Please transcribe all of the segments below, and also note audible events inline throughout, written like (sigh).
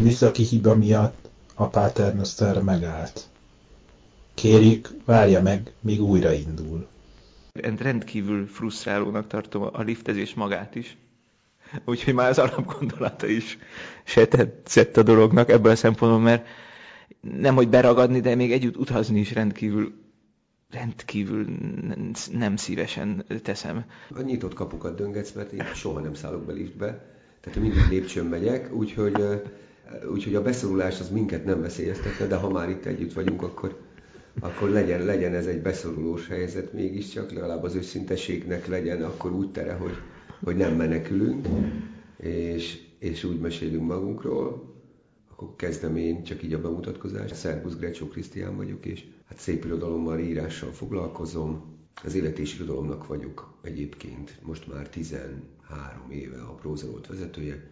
műszaki hiba miatt a Paternoster megállt. Kérjük, várja meg, míg újraindul. Rendkívül frusztrálónak tartom a liftezés magát is. Úgyhogy már az alapgondolata is se tetszett a dolognak ebből a szempontból, mert nem hogy beragadni, de még együtt utazni is rendkívül rendkívül nem szívesen teszem. A nyitott kapukat döngetsz, mert én soha nem szállok be liftbe, tehát mindig lépcsőn megyek, úgyhogy, úgyhogy a beszorulás az minket nem veszélyeztetne, de ha már itt együtt vagyunk, akkor, akkor legyen, legyen ez egy beszorulós helyzet mégiscsak, legalább az őszinteségnek legyen akkor úgy tere, hogy, hogy nem menekülünk, és, és úgy mesélünk magunkról, akkor kezdem én csak így a bemutatkozást. Szerbusz Grecsó Krisztián vagyok, és hát szép irodalommal, írással foglalkozom. Az élet és irodalomnak vagyok egyébként most már 13 éve a prózarolt vezetője,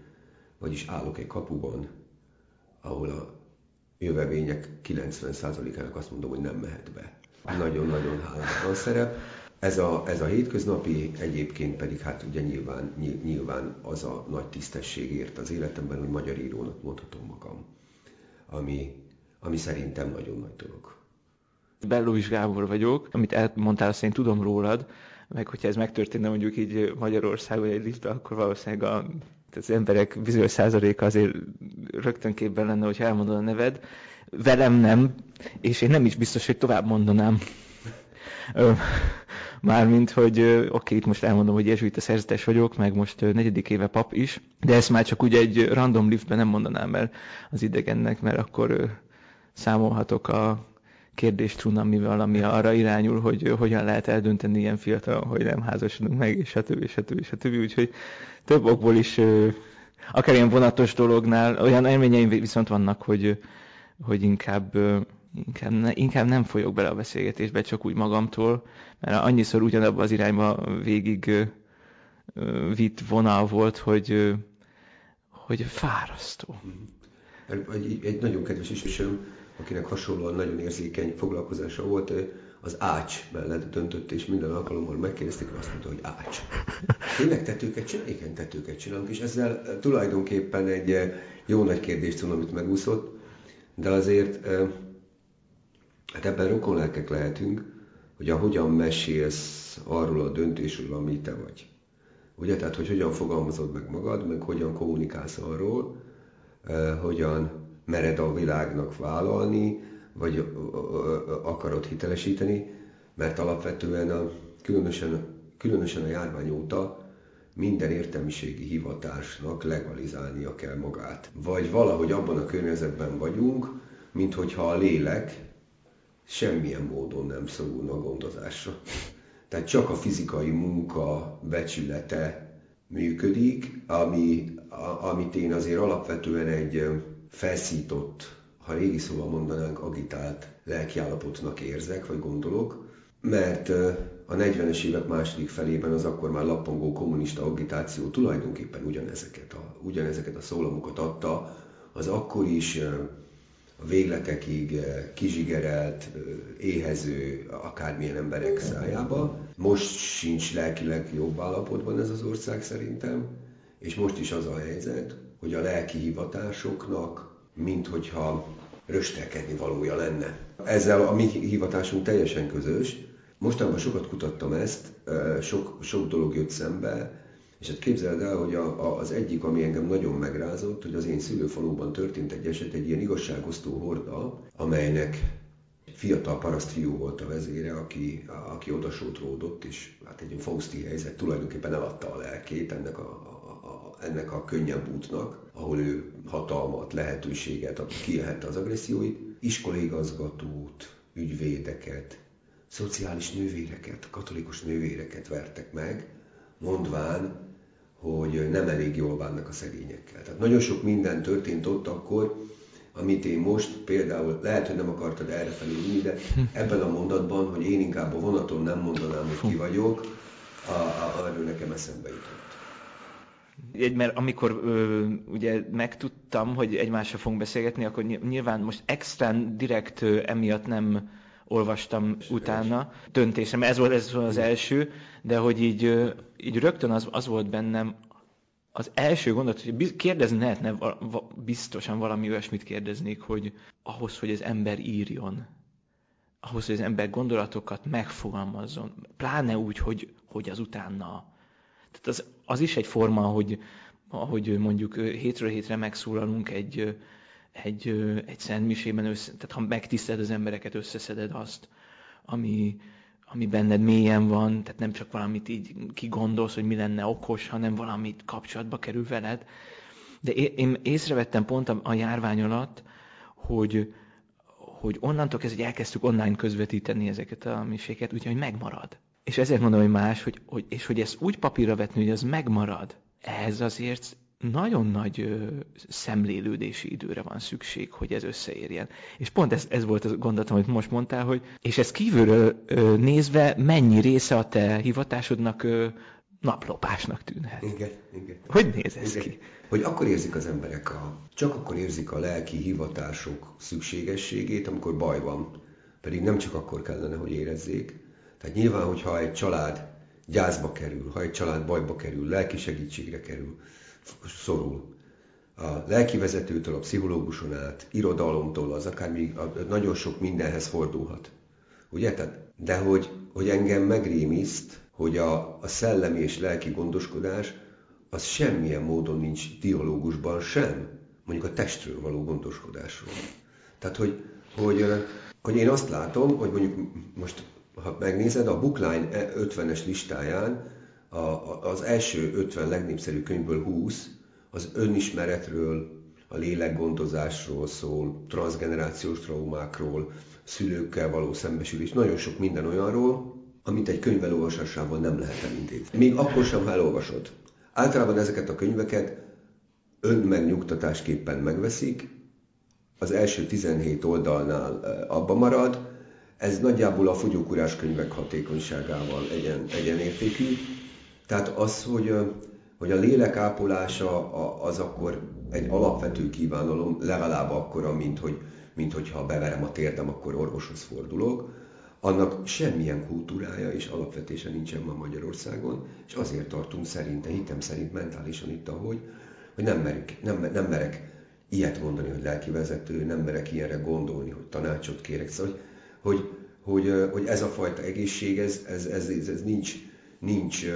vagyis állok egy kapuban, ahol a jövevények 90%-ának azt mondom, hogy nem mehet be. Nagyon-nagyon hálátlan szerep. Ez a, ez a hétköznapi, egyébként pedig hát ugye nyilván, nyilván az a nagy tisztesség ért az életemben, hogy magyar írónak mondhatom magam, ami, ami szerintem nagyon nagy dolog. Bellovis Gábor vagyok, amit elmondtál, azt én tudom rólad, meg hogyha ez megtörténne mondjuk így Magyarországon egy liftben, akkor valószínűleg a, az emberek bizonyos százaléka azért rögtön képben lenne, hogy elmondod a neved. Velem nem, és én nem is biztos, hogy tovább mondanám. Mármint, hogy oké, okay, itt most elmondom, hogy jezsuita szerzetes vagyok, meg most negyedik éve pap is, de ezt már csak ugye egy random liftben nem mondanám el az idegennek, mert akkor számolhatok a kérdést amivel, ami arra irányul, hogy hogyan lehet eldönteni ilyen fiatalon, hogy nem házasodunk meg, és stb. stb. stb. Úgyhogy több okból is, akár ilyen vonatos dolognál, olyan élményeim viszont vannak, hogy, hogy inkább inkább, ne, inkább nem folyok bele a beszélgetésbe, csak úgy magamtól, mert annyiszor ugyanabban az irányba végig vitt vonal volt, hogy, hogy fárasztó. Egy, egy nagyon kedves ismerősöm, akinek hasonlóan nagyon érzékeny foglalkozása volt, az ács mellett döntött, és minden alkalommal megkérdezték, azt mondta, hogy ács. Tényleg tetőket csinálunk? Igen, tetőket csinálunk, és ezzel tulajdonképpen egy jó nagy kérdést amit megúszott, de azért Hát ebben rokonlelkek lehetünk, hogy ahogyan mesélsz arról a döntésről, ami te vagy. Ugye, tehát, hogy hogyan fogalmazod meg magad, meg hogyan kommunikálsz arról, eh, hogyan mered a világnak vállalni, vagy akarod hitelesíteni, mert alapvetően a, különösen, különösen a járvány óta minden értelmiségi hivatásnak legalizálnia kell magát. Vagy valahogy abban a környezetben vagyunk, mint hogyha a lélek semmilyen módon nem szorulna gondozásra. Tehát csak a fizikai munka becsülete működik, ami, a, amit én azért alapvetően egy felszított, ha régi szóval mondanánk, agitált lelkiállapotnak érzek, vagy gondolok, mert a 40-es évek második felében az akkor már lappangó kommunista agitáció tulajdonképpen ugyanezeket a, ugyanezeket a szólamokat adta az akkor is a végletekig kizsigerelt, éhező, akármilyen emberek szájába. Most sincs lelkileg jobb állapotban ez az ország szerintem, és most is az a helyzet, hogy a lelki hivatásoknak, mint hogyha röstelkedni valója lenne. Ezzel a mi hivatásunk teljesen közös. Mostanában sokat kutattam ezt, sok, sok dolog jött szembe, és hát képzeld el, hogy a, a, az egyik, ami engem nagyon megrázott, hogy az én szülőfaluban történt egy eset, egy ilyen igazságosztó horda, amelynek fiatal parasztfiú volt a vezére, aki, aki odasótródott, és hát egy fauszti helyzet tulajdonképpen eladta a lelkét ennek a, a, ennek a könnyebb útnak, ahol ő hatalmat, lehetőséget, kielhette az agresszióit, iskolaigazgatót, ügyvédeket, szociális nővéreket, katolikus nővéreket vertek meg, mondván, hogy nem elég jól bánnak a szegényekkel. Tehát nagyon sok minden történt ott akkor, amit én most például, lehet, hogy nem akartad errefelé vinni, de ebben a mondatban, hogy én inkább a vonaton nem mondanám, hogy ki vagyok, a, a, arról nekem eszembe jutott. Egy, mert amikor ö, ugye megtudtam, hogy egymással fogunk beszélgetni, akkor nyilván most extrán direkt ö, emiatt nem olvastam utána döntésem. Ez volt, ez volt az első, de hogy így, így rögtön az, az volt bennem, az első gondolat, hogy kérdezni lehetne, biztosan valami olyasmit kérdeznék, hogy ahhoz, hogy az ember írjon, ahhoz, hogy az ember gondolatokat megfogalmazzon, pláne úgy, hogy, hogy az utána. Tehát az, az is egy forma, hogy, ahogy mondjuk hétről hétre megszólalunk egy, egy, egy szentmisében, össze, tehát ha megtiszteled az embereket, összeszeded azt, ami, ami benned mélyen van, tehát nem csak valamit így kigondolsz, hogy mi lenne okos, hanem valamit kapcsolatba kerül veled. De én észrevettem pont a, a járvány alatt, hogy, hogy onnantól kezdve, hogy elkezdtük online közvetíteni ezeket a miséket, úgyhogy megmarad. És ezért mondom, hogy más, hogy, hogy, és hogy ezt úgy papírra vetni, hogy az megmarad, ehhez azért nagyon nagy ö, szemlélődési időre van szükség, hogy ez összeérjen. És pont ez, ez volt a gondolatom, amit most mondtál, hogy és ez kívülről ö, nézve mennyi része a te hivatásodnak ö, naplopásnak tűnhet. Igen, igen. Hogy néz ez igen. ki? Hogy akkor érzik az emberek, a, csak akkor érzik a lelki hivatások szükségességét, amikor baj van. Pedig nem csak akkor kellene, hogy érezzék. Tehát nyilván, hogyha egy család gyászba kerül, ha egy család bajba kerül, lelki segítségre kerül, szorul. A lelki vezetőtől, a pszichológuson át, irodalomtól, az akár még nagyon sok mindenhez fordulhat. Ugye? Tehát, de hogy, hogy engem megrémiszt, hogy a, a szellemi és lelki gondoskodás az semmilyen módon nincs dialógusban sem, mondjuk a testről való gondoskodásról. Tehát, hogy, hogy, hogy én azt látom, hogy mondjuk most, ha megnézed, a Bookline 50-es listáján a, az első 50 legnépszerű könyvből 20 az önismeretről, a lélekgondozásról szól, transgenerációs traumákról, szülőkkel való szembesülés, nagyon sok minden olyanról, amit egy könyv elolvasásával nem lehet elintézni. Még akkor sem, ha elolvasod. Általában ezeket a könyveket önmegnyugtatásképpen megveszik, az első 17 oldalnál abba marad, ez nagyjából a fogyókúrás könyvek hatékonyságával egyen, egyenértékű, tehát az, hogy, hogy a lélek ápolása az akkor egy alapvető kívánalom, legalább akkora, mint, hogy, mint hogyha beverem a térdem, akkor orvoshoz fordulok, annak semmilyen kultúrája és alapvetése nincsen ma Magyarországon, és azért tartunk szerinte, hitem szerint mentálisan itt, ahogy, hogy nem, merek, nem, nem merek ilyet mondani, hogy lelki vezető, nem merek ilyenre gondolni, hogy tanácsot kérek, szóval, hogy, hogy, hogy ez a fajta egészség, ez, ez, ez, ez, ez nincs, nincs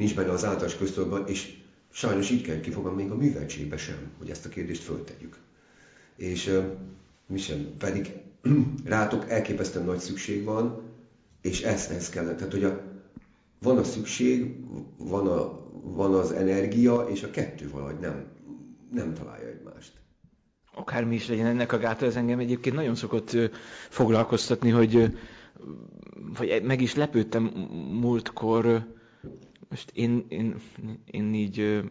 nincs benne az általános köztudatban, és sajnos így kell kifogom még a műveltségbe sem, hogy ezt a kérdést föltegyük. És mi sem, pedig (clears throat) rátok elképesztően nagy szükség van, és ezt, ezt kellett. Tehát, hogy a, van a szükség, van, a, van az energia, és a kettő valahogy nem, nem találja egymást. Akármi is legyen ennek a gáta, ez engem egyébként nagyon szokott foglalkoztatni, hogy vagy meg is lepődtem múltkor, most én, én, én így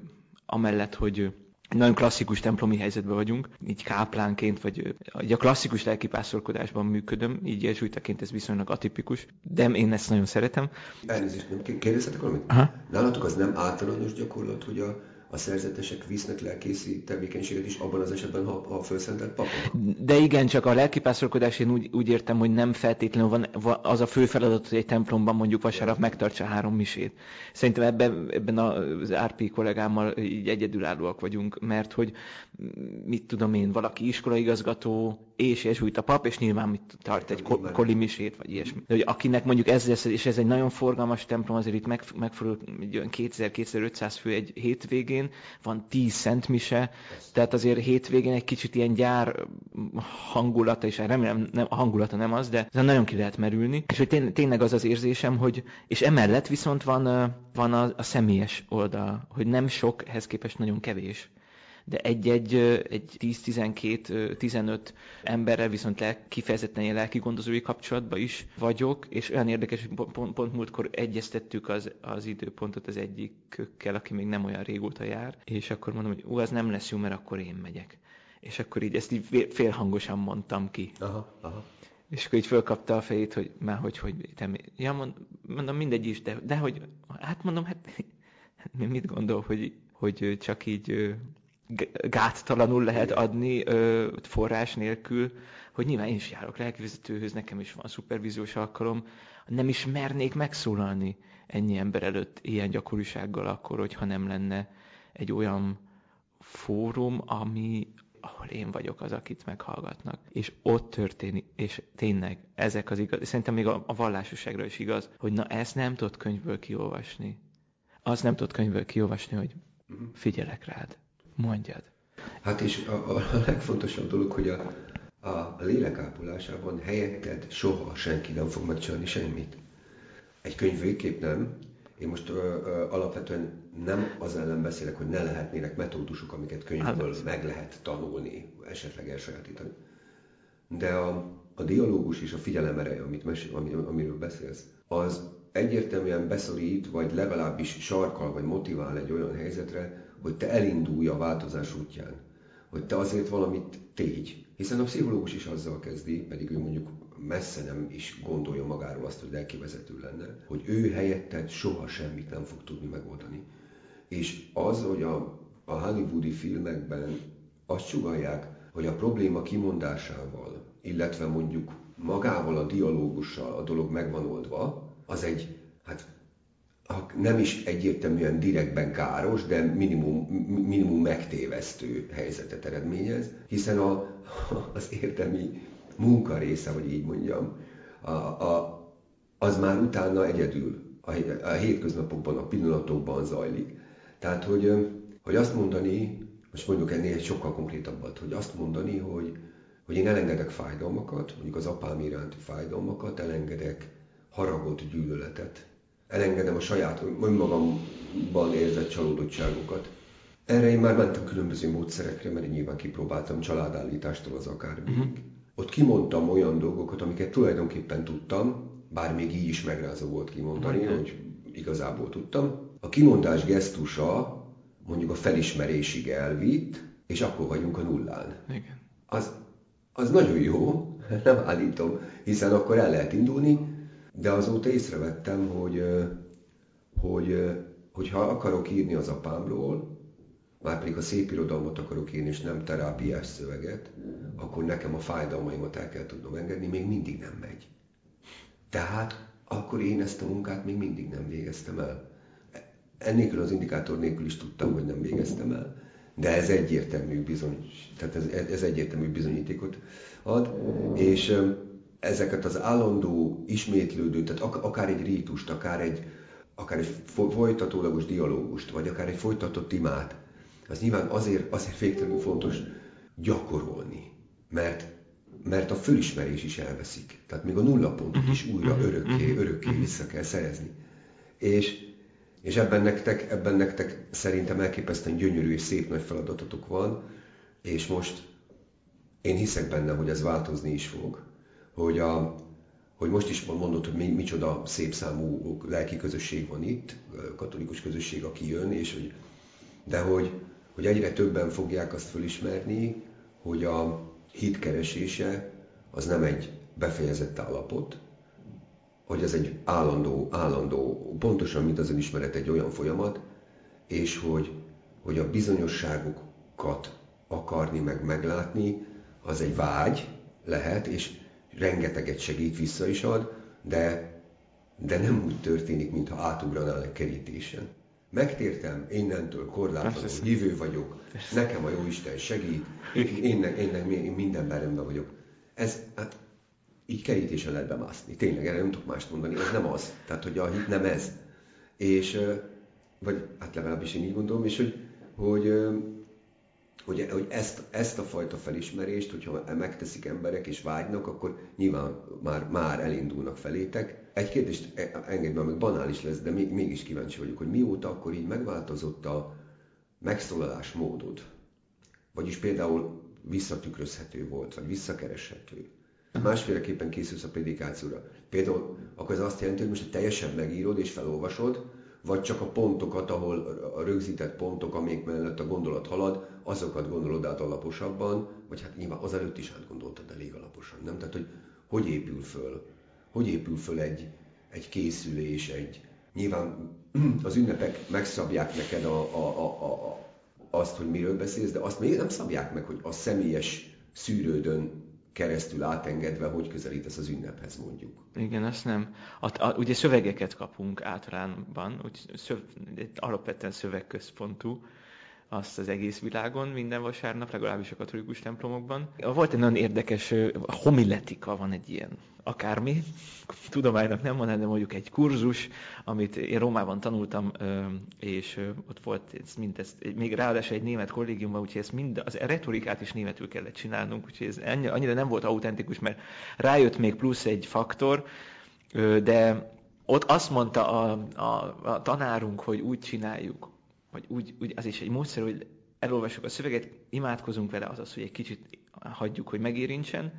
amellett, hogy nagyon klasszikus templomi helyzetben vagyunk, így káplánként, vagy a klasszikus lelkipászorkodásban működöm, így jezsuitaként ez viszonylag atipikus, de én ezt nagyon szeretem. Elnézést, nem kérdezhetek valamit? Aha. Nálatok az nem általános gyakorlat, hogy a a szerzetesek visznek lelkészi tevékenységet is abban az esetben, ha, ha felszentelt papok? De igen, csak a lelkipászorkodás én úgy, úgy értem, hogy nem feltétlenül van az a fő feladat, hogy egy templomban mondjuk vasárnap megtartsa három misét. Szerintem ebben, ebben az RP kollégámmal így egyedülállóak vagyunk, mert hogy mit tudom én, valaki iskolaigazgató, és a pap, és nyilván mit tart egy ko- kolimisét, vagy ilyesmi. De hogy akinek mondjuk ez lesz, és ez egy nagyon forgalmas templom, azért itt meg, megfordul 2000-2500 fő egy hétvégén, van 10 szentmise, tehát azért hétvégén egy kicsit ilyen gyár hangulata, és remélem nem, a hangulata nem az, de ez nagyon ki lehet merülni. És hogy tényleg az az érzésem, hogy, és emellett viszont van, van a, a személyes oldal, hogy nem sok, ehhez képest nagyon kevés de egy-egy egy 10-12-15 emberrel viszont le, kifejezetten ilyen lelki gondozói kapcsolatban is vagyok, és olyan érdekes, hogy pont, pont múltkor egyeztettük az, az időpontot az egyikkel, aki még nem olyan régóta jár, és akkor mondom, hogy ú, az nem lesz jó, mert akkor én megyek. És akkor így ezt így félhangosan mondtam ki. Aha, aha. És akkor így fölkapta a fejét, hogy már hogy, hogy te, ja, mond, mondom, mindegy is, de, de hogy, hát mondom, hát (laughs) mit gondol, hogy, hogy csak így gáttalanul lehet adni ö, forrás nélkül, hogy nyilván én is járok lelkivezetőhöz, nekem is van szupervíziós alkalom, nem is mernék megszólalni ennyi ember előtt ilyen gyakorisággal akkor, hogyha nem lenne egy olyan fórum, ami, ahol én vagyok az, akit meghallgatnak. És ott történik, és tényleg ezek az igaz, szerintem még a, a vallásosságra is igaz, hogy na ezt nem tudod könyvből kiolvasni. Azt nem tudod könyvből kiolvasni, hogy mhm. figyelek rád, mondjad. Hát és a, a legfontosabb dolog, hogy a, a lélekápolásában helyetted soha senki nem fog megcsinálni semmit. Egy könyv végképp nem. Én most ö, ö, alapvetően nem az ellen beszélek, hogy ne lehetnének metódusok, amiket könyvből hát, meg lehet tanulni, esetleg elsajátítani. De a, a dialógus és a figyelem ereje, amit ami, amiről beszélsz, az egyértelműen beszorít, vagy legalábbis sarkal, vagy motivál egy olyan helyzetre, hogy te elindulj a változás útján. Hogy te azért valamit tégy. Hiszen a pszichológus is azzal kezdi, pedig ő mondjuk messze nem is gondolja magáról azt, hogy lelkivezető lenne, hogy ő helyetted soha semmit nem fog tudni megoldani. És az, hogy a, a hollywoodi filmekben azt sugalják, hogy a probléma kimondásával, illetve mondjuk magával a dialógussal a dolog megvan oldva, az egy, hát nem is egyértelműen direktben káros, de minimum, minimum megtévesztő helyzetet eredményez, hiszen a, az értelmi munka része, vagy így mondjam, a, a, az már utána egyedül a, a hétköznapokban, a pillanatokban zajlik. Tehát, hogy, hogy azt mondani, most mondjuk ennél sokkal konkrétabbat, hogy azt mondani, hogy, hogy én elengedek fájdalmakat, mondjuk az apám iránti fájdalmakat, elengedek haragot, gyűlöletet, elengedem a saját önmagamban érzett csalódottságokat. Erre én már mentem különböző módszerekre, mert én nyilván kipróbáltam családállítástól az akármíg. Uh-huh. Ott kimondtam olyan dolgokat, amiket tulajdonképpen tudtam, bár még így is megrázó volt kimondani, uh-huh. hogy igazából tudtam. A kimondás gesztusa mondjuk a felismerésig elvitt, és akkor vagyunk a nullán. Igen. Az, az nagyon jó, (laughs) nem állítom, hiszen akkor el lehet indulni, de azóta észrevettem, hogy, hogy, hogy ha akarok írni az apámról, már pedig a szép irodalmat akarok írni, és nem terápiás szöveget, akkor nekem a fájdalmaimat el kell tudnom engedni, még mindig nem megy. Tehát akkor én ezt a munkát még mindig nem végeztem el. Ennélkül az indikátor nélkül is tudtam, hogy nem végeztem el, de ez egyértelmű bizony, tehát ez, ez egyértelmű bizonyítékot ad, és ezeket az állandó, ismétlődő, tehát akár egy rítust, akár egy, akár egy folytatólagos dialógust, vagy akár egy folytatott imát, az nyilván azért, azért végtelenül fontos gyakorolni, mert, mert a fölismerés is elveszik. Tehát még a nulla pontot is mhm. újra mhm. örökké, mhm. örökké vissza kell szerezni. És, és ebben nektek, ebben nektek szerintem elképesztően gyönyörű és szép nagy feladatotok van, és most én hiszek benne, hogy ez változni is fog hogy, a, hogy most is mondod, hogy mi, micsoda szép számú lelki közösség van itt, katolikus közösség, aki jön, és hogy, de hogy, hogy egyre többen fogják azt fölismerni, hogy a hit keresése az nem egy befejezett állapot, hogy ez egy állandó, állandó, pontosan, mint az önismeret egy olyan folyamat, és hogy, hogy a bizonyosságokat akarni, meg meglátni, az egy vágy lehet, és rengeteget segít, vissza is ad, de, de nem úgy történik, mintha átugranál kerítésen. Megtértem, innentől korlátlanul hívő vagyok, nekem a Jóisten segít, én, én, én mindenben rendben vagyok. Ez, hát így kerítésen lehet bemászni. Tényleg, erre nem tudok mást mondani, ez nem az. Tehát, hogy a hit nem ez. És, vagy hát legalábbis én így gondolom, és hogy, hogy hogy, hogy ezt, ezt a fajta felismerést, hogyha megteszik emberek és vágynak, akkor nyilván már, már elindulnak felétek. Egy kérdést e, engedj meg, banális lesz, de még, mégis kíváncsi vagyok, hogy mióta akkor így megváltozott a megszólalás módod? Vagyis például visszatükrözhető volt, vagy visszakereshető. Másféleképpen készülsz a prédikációra. Például akkor ez azt jelenti, hogy most teljesen megírod és felolvasod, vagy csak a pontokat, ahol a rögzített pontok, amik mellett a gondolat halad, azokat gondolod át alaposabban, vagy hát nyilván azelőtt is átgondoltad elég alaposan, nem? Tehát, hogy hogy épül föl, hogy épül föl egy, egy készülés, egy... Nyilván (clears throat) az ünnepek megszabják neked a, a, a, a, azt, hogy miről beszélsz, de azt még nem szabják meg, hogy a személyes szűrődön keresztül átengedve, hogy közelítesz az ünnephez mondjuk. Igen, azt nem. A, a, ugye szövegeket kapunk általánban, úgy szöv, alapvetően szövegközpontú, azt az egész világon minden vasárnap, legalábbis a katolikus templomokban. Volt egy nagyon érdekes homiletika, van egy ilyen akármi, tudománynak nem mondanám, de mondjuk egy kurzus, amit én Rómában tanultam, és ott volt ez mind, ez, még ráadásul egy német kollégiumban, úgyhogy ezt mind, az retorikát is németül kellett csinálnunk, úgyhogy ez annyira nem volt autentikus, mert rájött még plusz egy faktor, de ott azt mondta a, a, a tanárunk, hogy úgy csináljuk, vagy úgy, úgy, az is egy módszer, hogy elolvassuk a szöveget, imádkozunk vele, az az, hogy egy kicsit hagyjuk, hogy megérintsen.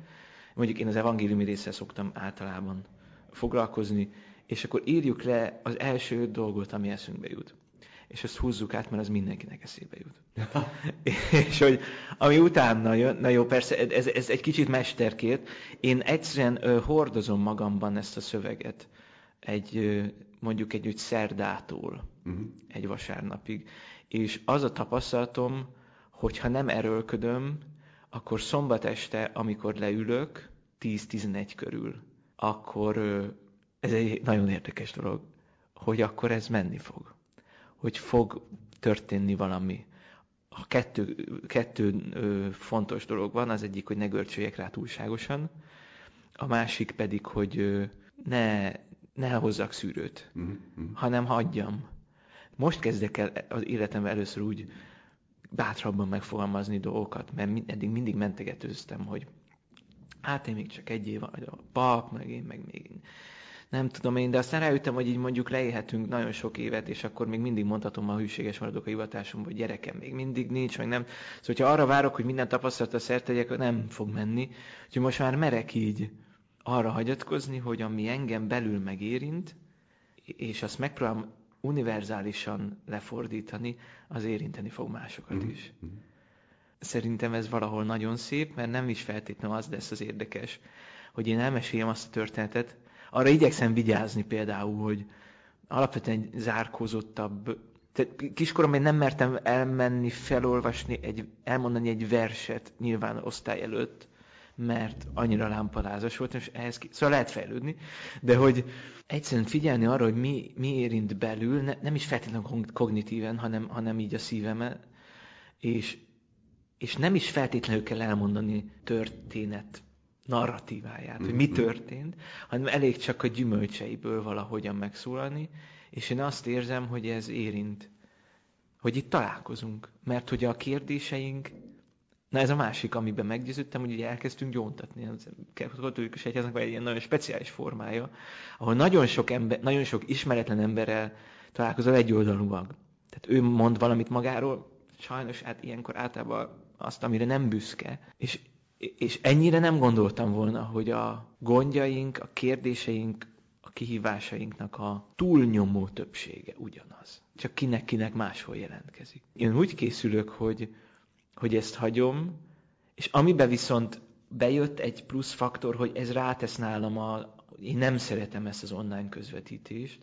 Mondjuk én az evangéliumi része szoktam általában foglalkozni, és akkor írjuk le az első dolgot, ami eszünkbe jut. És ezt húzzuk át, mert az mindenkinek eszébe jut. (laughs) és hogy ami utána jön, na jó, persze, ez, ez egy kicsit mesterkért, én egyszerűen ö, hordozom magamban ezt a szöveget egy mondjuk egy úgy szerdától uh-huh. egy vasárnapig. És az a tapasztalatom, hogy ha nem erőlködöm, akkor szombat este, amikor leülök, 10-11 körül, akkor ez egy nagyon érdekes dolog, hogy akkor ez menni fog. Hogy fog történni valami. A kettő, kettő ö, fontos dolog van, az egyik, hogy ne görcsöljek rá túlságosan, a másik pedig, hogy ö, ne, ne hozzak szűrőt, uh-huh. hanem hagyjam. Most kezdek el az életemben először úgy bátrabban megfogalmazni dolgokat, mert eddig mindig mentegetőztem, hogy hát én még csak egy év vagy a pap, meg én, meg még nem tudom én, de aztán rájöttem, hogy így mondjuk leélhetünk nagyon sok évet, és akkor még mindig mondhatom a hűséges maradok a hivatásomban, hogy gyerekem még mindig nincs, meg nem. Szóval, hogyha arra várok, hogy minden tapasztalata szert tegyek, nem fog menni. Úgyhogy most már merek így arra hagyatkozni, hogy ami engem belül megérint, és azt megpróbálom univerzálisan lefordítani, az érinteni fog másokat is. Mm-hmm. Szerintem ez valahol nagyon szép, mert nem is feltétlenül az lesz az érdekes, hogy én elmeséljem azt a történetet. Arra igyekszem vigyázni például, hogy alapvetően egy zárkózottabb, tehát kiskoromban nem mertem elmenni, felolvasni, egy, elmondani egy verset nyilván osztály előtt, mert annyira lámpalázas volt, és ehhez ki... Szóval lehet fejlődni, de hogy egyszerűen figyelni arra, hogy mi, mi érint belül, ne, nem is feltétlenül kognitíven, hanem, hanem így a szívemet, és, és nem is feltétlenül kell elmondani történet narratíváját, hogy mi mm-hmm. történt, hanem elég csak a gyümölcseiből valahogyan megszólalni, és én azt érzem, hogy ez érint, hogy itt találkozunk, mert hogy a kérdéseink Na ez a másik, amiben meggyőződtem, hogy ugye elkezdtünk gyóntatni. Katolikus egyháznak van egy ilyen nagyon speciális formája, ahol nagyon sok, ember, nagyon sok ismeretlen emberrel találkozol egyoldalúan. Tehát ő mond valamit magáról, sajnos hát ilyenkor általában azt, amire nem büszke. És, és ennyire nem gondoltam volna, hogy a gondjaink, a kérdéseink, a kihívásainknak a túlnyomó többsége ugyanaz. Csak kinek-kinek máshol jelentkezik. Én úgy készülök, hogy hogy ezt hagyom, és amiben viszont bejött egy plusz faktor, hogy ez rátesz nálam a, én nem szeretem ezt az online közvetítést,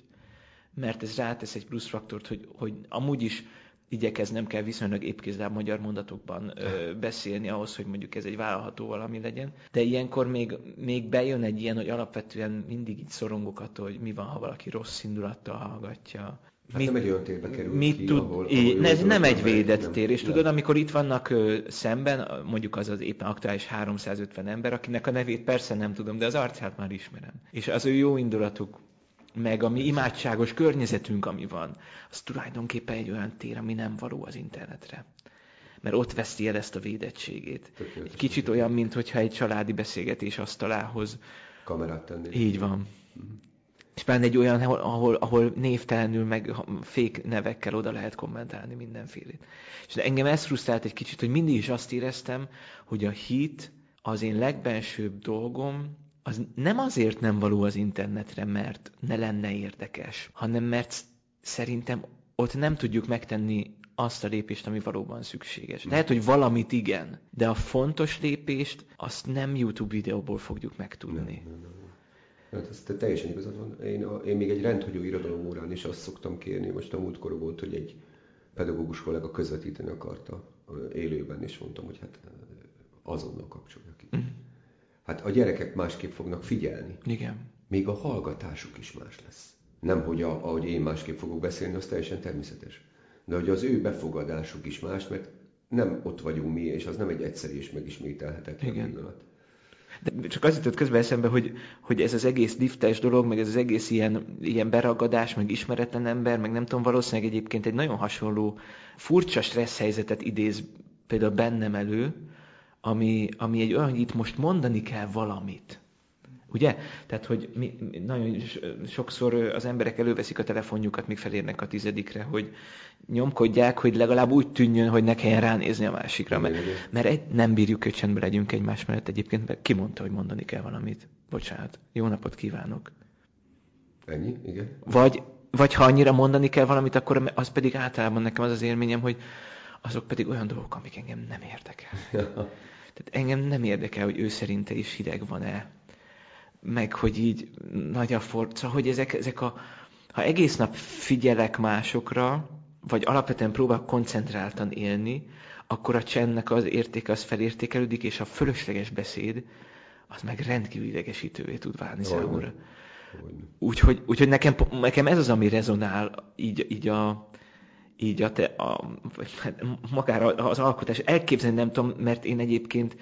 mert ez rátesz egy plusz faktort, hogy, hogy amúgy is igyekeznem kell viszonylag épkézláb magyar mondatokban ö, beszélni ahhoz, hogy mondjuk ez egy vállalható valami legyen. De ilyenkor még, még bejön egy ilyen, hogy alapvetően mindig így szorongok attól, hogy mi van, ha valaki rossz indulattal hallgatja, Hát mit, nem egy olyan térbe kerül mit ki, tud, ahol, ahol ez nem egy védett nem, tér, és nem. tudod, amikor itt vannak ö, szemben, mondjuk az az éppen aktuális 350 ember, akinek a nevét persze nem tudom, de az arcát már ismerem. És az ő jó indulatuk, meg a mi imádságos környezetünk, ami van, az tulajdonképpen egy olyan tér, ami nem való az internetre. Mert ott veszti el ezt a védettségét. Tökéletes. Egy kicsit olyan, mintha egy családi beszélgetés asztalához kamerát tenni. Így van. Mm-hmm. És pláne egy olyan, ahol, ahol névtelenül, meg fék nevekkel oda lehet kommentálni mindenfélét. És engem ez frusztrált egy kicsit, hogy mindig is azt éreztem, hogy a hit az én legbensőbb dolgom, az nem azért nem való az internetre, mert ne lenne érdekes, hanem mert szerintem ott nem tudjuk megtenni azt a lépést, ami valóban szükséges. Lehet, hogy valamit igen, de a fontos lépést azt nem YouTube videóból fogjuk megtudni. Nem, nem, nem. Hát ez te teljesen igazad van. Én, a, én még egy rendhagyó irodalom órán is azt szoktam kérni, most a múltkor volt, hogy egy pedagógus kollega közvetíteni akarta élőben, és mondtam, hogy hát azonnal kapcsolja ki. Uh-huh. Hát a gyerekek másképp fognak figyelni. Igen. Még a hallgatásuk is más lesz. Nem, hogy a, ahogy én másképp fogok beszélni, az teljesen természetes. de hogy az ő befogadásuk is más, mert nem ott vagyunk mi, és az nem egy egyszerű és megismételhetetlen Igen. pillanat. De csak az jutott közben eszembe, hogy, hogy ez az egész liftes dolog, meg ez az egész ilyen, ilyen beragadás, meg ismeretlen ember, meg nem tudom, valószínűleg egyébként egy nagyon hasonló furcsa stressz helyzetet idéz például bennem elő, ami, ami egy olyan, hogy itt most mondani kell valamit. Ugye? Tehát, hogy mi, nagyon sokszor az emberek előveszik a telefonjukat, míg felérnek a tizedikre, hogy nyomkodják, hogy legalább úgy tűnjön, hogy ne kelljen ránézni a másikra. Mert, mert egy, nem bírjuk, hogy csendben legyünk egymás mellett egyébként, mert ki mondta, hogy mondani kell valamit. Bocsánat. Jó napot kívánok. Ennyi? Igen. Vagy, vagy ha annyira mondani kell valamit, akkor az pedig általában nekem az az élményem, hogy azok pedig olyan dolgok, amik engem nem érdekel. (laughs) Tehát engem nem érdekel, hogy ő szerinte is hideg van-e, meg hogy így nagy a forca, hogy ezek, ezek a, ha egész nap figyelek másokra, vagy alapvetően próbál koncentráltan élni, akkor a csendnek az értéke az felértékelődik, és a fölösleges beszéd az meg rendkívül idegesítővé tud válni számomra. Úgyhogy, úgyhogy nekem, nekem ez az, ami rezonál így, így a, így a, te, a, magára az alkotás. Elképzelni nem tudom, mert én egyébként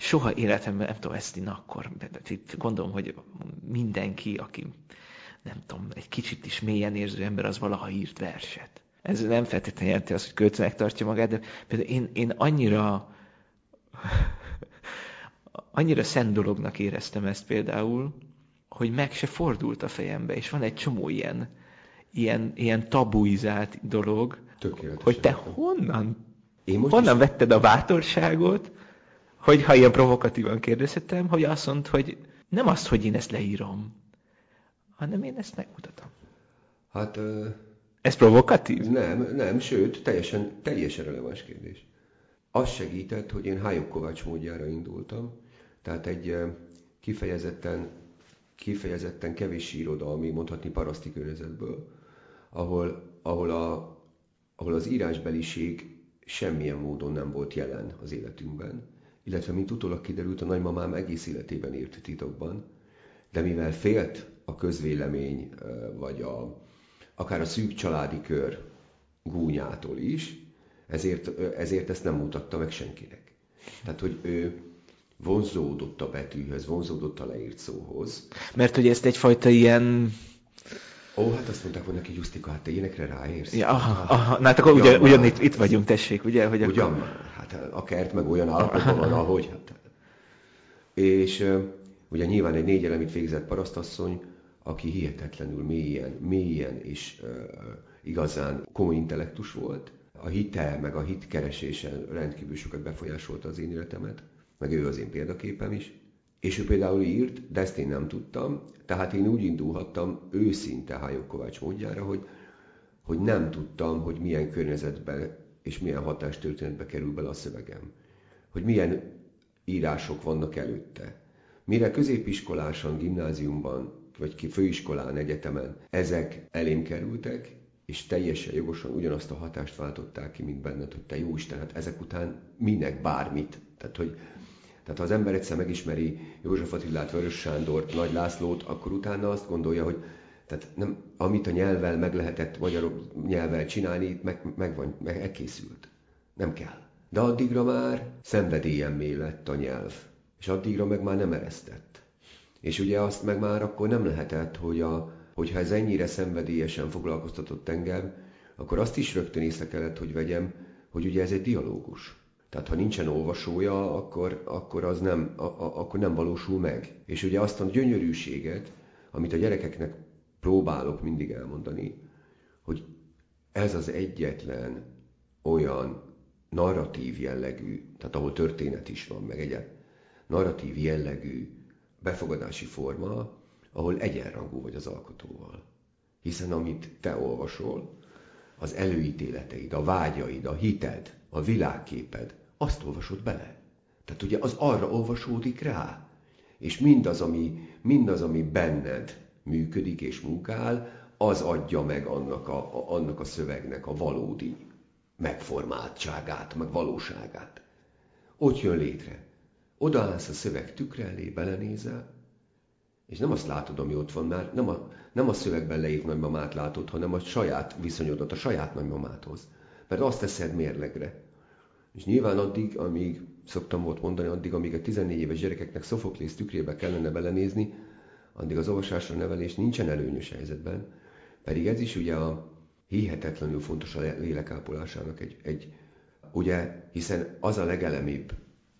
soha életemben nem tudom ezt én akkor. Itt gondolom, hogy mindenki, aki nem tudom, egy kicsit is mélyen érző ember, az valaha írt verset. Ez nem feltétlenül jelenti azt, hogy költőnek tartja magát, de például én, én annyira (laughs) annyira szent dolognak éreztem ezt például, hogy meg se fordult a fejembe, és van egy csomó ilyen, ilyen, ilyen tabuizált dolog, hogy te honnan, én most honnan is... vetted a bátorságot, hogy ha ilyen provokatívan kérdezhetem, hogy azt mondta, hogy nem azt, hogy én ezt leírom, hanem én ezt megmutatom. Hát... Uh, Ez provokatív? Nem, nem, sőt, teljesen, teljesen releváns kérdés. Az segített, hogy én Hájok Kovács módjára indultam, tehát egy kifejezetten, kifejezetten kevés irodalmi, mondhatni paraszti környezetből, ahol, ahol, a, ahol az írásbeliség semmilyen módon nem volt jelen az életünkben illetve mint utólag kiderült, a nagymamám egész életében írt titokban, de mivel félt a közvélemény, vagy a, akár a szűk családi kör gúnyától is, ezért, ezért ezt nem mutatta meg senkinek. Tehát, hogy ő vonzódott a betűhöz, vonzódott a leírt szóhoz. Mert hogy ezt egyfajta ilyen Ó, hát azt mondták hogy neki, Justika, hát te ilyenekre ráérsz. Ja, aha, aha, na hát akkor ugyan, ugyan, ugyan itt, itt vagyunk, tessék, ugye? Hogy ugyan akkor... hát a kert meg olyan állapotban van, (laughs) ahogy. Hát. És ugye nyilván egy négy elemit végzett parasztasszony, aki hihetetlenül mélyen, mélyen és uh, igazán komoly intellektus volt. A hite, meg a hit keresése rendkívül sokat befolyásolta az én életemet, meg ő az én példaképem is. És ő például írt, de ezt én nem tudtam, tehát én úgy indulhattam őszinte Hájok Kovács módjára, hogy, hogy nem tudtam, hogy milyen környezetben és milyen hatástörténetbe kerül bele a szövegem. Hogy milyen írások vannak előtte. Mire középiskolásan, gimnáziumban, vagy ki főiskolán, egyetemen ezek elém kerültek, és teljesen jogosan ugyanazt a hatást váltották ki, mint benned, hogy te jó Isten, hát ezek után minek bármit. Tehát, hogy tehát ha az ember egyszer megismeri József Attilát, Vörös Sándort, Nagy Lászlót, akkor utána azt gondolja, hogy tehát nem, amit a nyelvvel meg lehetett magyar nyelvvel csinálni, meg, meg van, meg elkészült. Nem kell. De addigra már szenvedélyemmé lett a nyelv. És addigra meg már nem eresztett. És ugye azt meg már akkor nem lehetett, hogy a, hogyha ez ennyire szenvedélyesen foglalkoztatott engem, akkor azt is rögtön észre kellett, hogy vegyem, hogy ugye ez egy dialógus. Tehát ha nincsen olvasója, akkor, akkor az nem, a, a, akkor nem valósul meg. És ugye azt a gyönyörűséget, amit a gyerekeknek próbálok mindig elmondani, hogy ez az egyetlen olyan narratív jellegű, tehát ahol történet is van, meg egy narratív jellegű befogadási forma, ahol egyenrangú vagy az alkotóval. Hiszen amit te olvasol, az előítéleteid, a vágyaid, a hited, a világképed, azt olvasod bele. Tehát ugye az arra olvasódik rá. És mindaz, ami, mindaz, ami benned működik és munkál, az adja meg annak a, a, annak a szövegnek a valódi megformáltságát, meg valóságát. Ott jön létre. Odaállsz a szöveg tükre elé, belenézel, és nem azt látod, ami ott van már, nem a, nem a szövegben leírt nagymamát látod, hanem a saját viszonyodat a saját nagymamáthoz mert azt teszed mérlegre. És nyilván addig, amíg, szoktam volt mondani, addig, amíg a 14 éves gyerekeknek Szofoklész tükrébe kellene belenézni, addig az olvasásra nevelés nincsen előnyös helyzetben. Pedig ez is ugye a hihetetlenül fontos a lélekápolásának egy, egy ugye, hiszen az a legelemibb,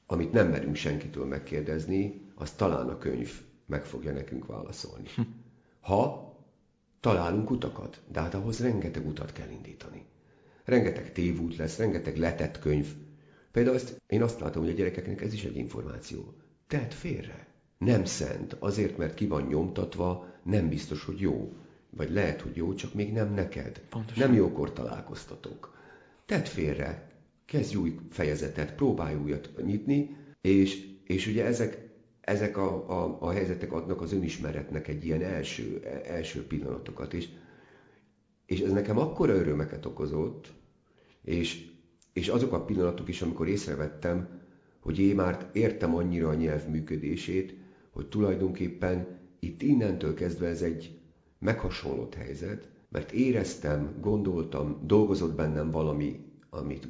amit nem merünk senkitől megkérdezni, az talán a könyv meg fogja nekünk válaszolni. Hm. Ha találunk utakat, de hát ahhoz rengeteg utat kell indítani. Rengeteg tévút lesz, rengeteg letett könyv. Például ezt, én azt látom, hogy a gyerekeknek ez is egy információ. Tedd félre. Nem szent, azért, mert ki van nyomtatva, nem biztos, hogy jó. Vagy lehet, hogy jó, csak még nem neked. Pontosan. Nem jókor találkoztatok. Tedd félre, kezdj új fejezetet, próbálj újat nyitni, és, és ugye ezek, ezek a, a, a helyzetek adnak az önismeretnek egy ilyen első, első pillanatokat, és, és ez nekem akkora örömeket okozott, és, és azok a pillanatok is, amikor észrevettem, hogy én már értem annyira a nyelv működését, hogy tulajdonképpen itt innentől kezdve ez egy meghasonlott helyzet, mert éreztem, gondoltam, dolgozott bennem valami, amit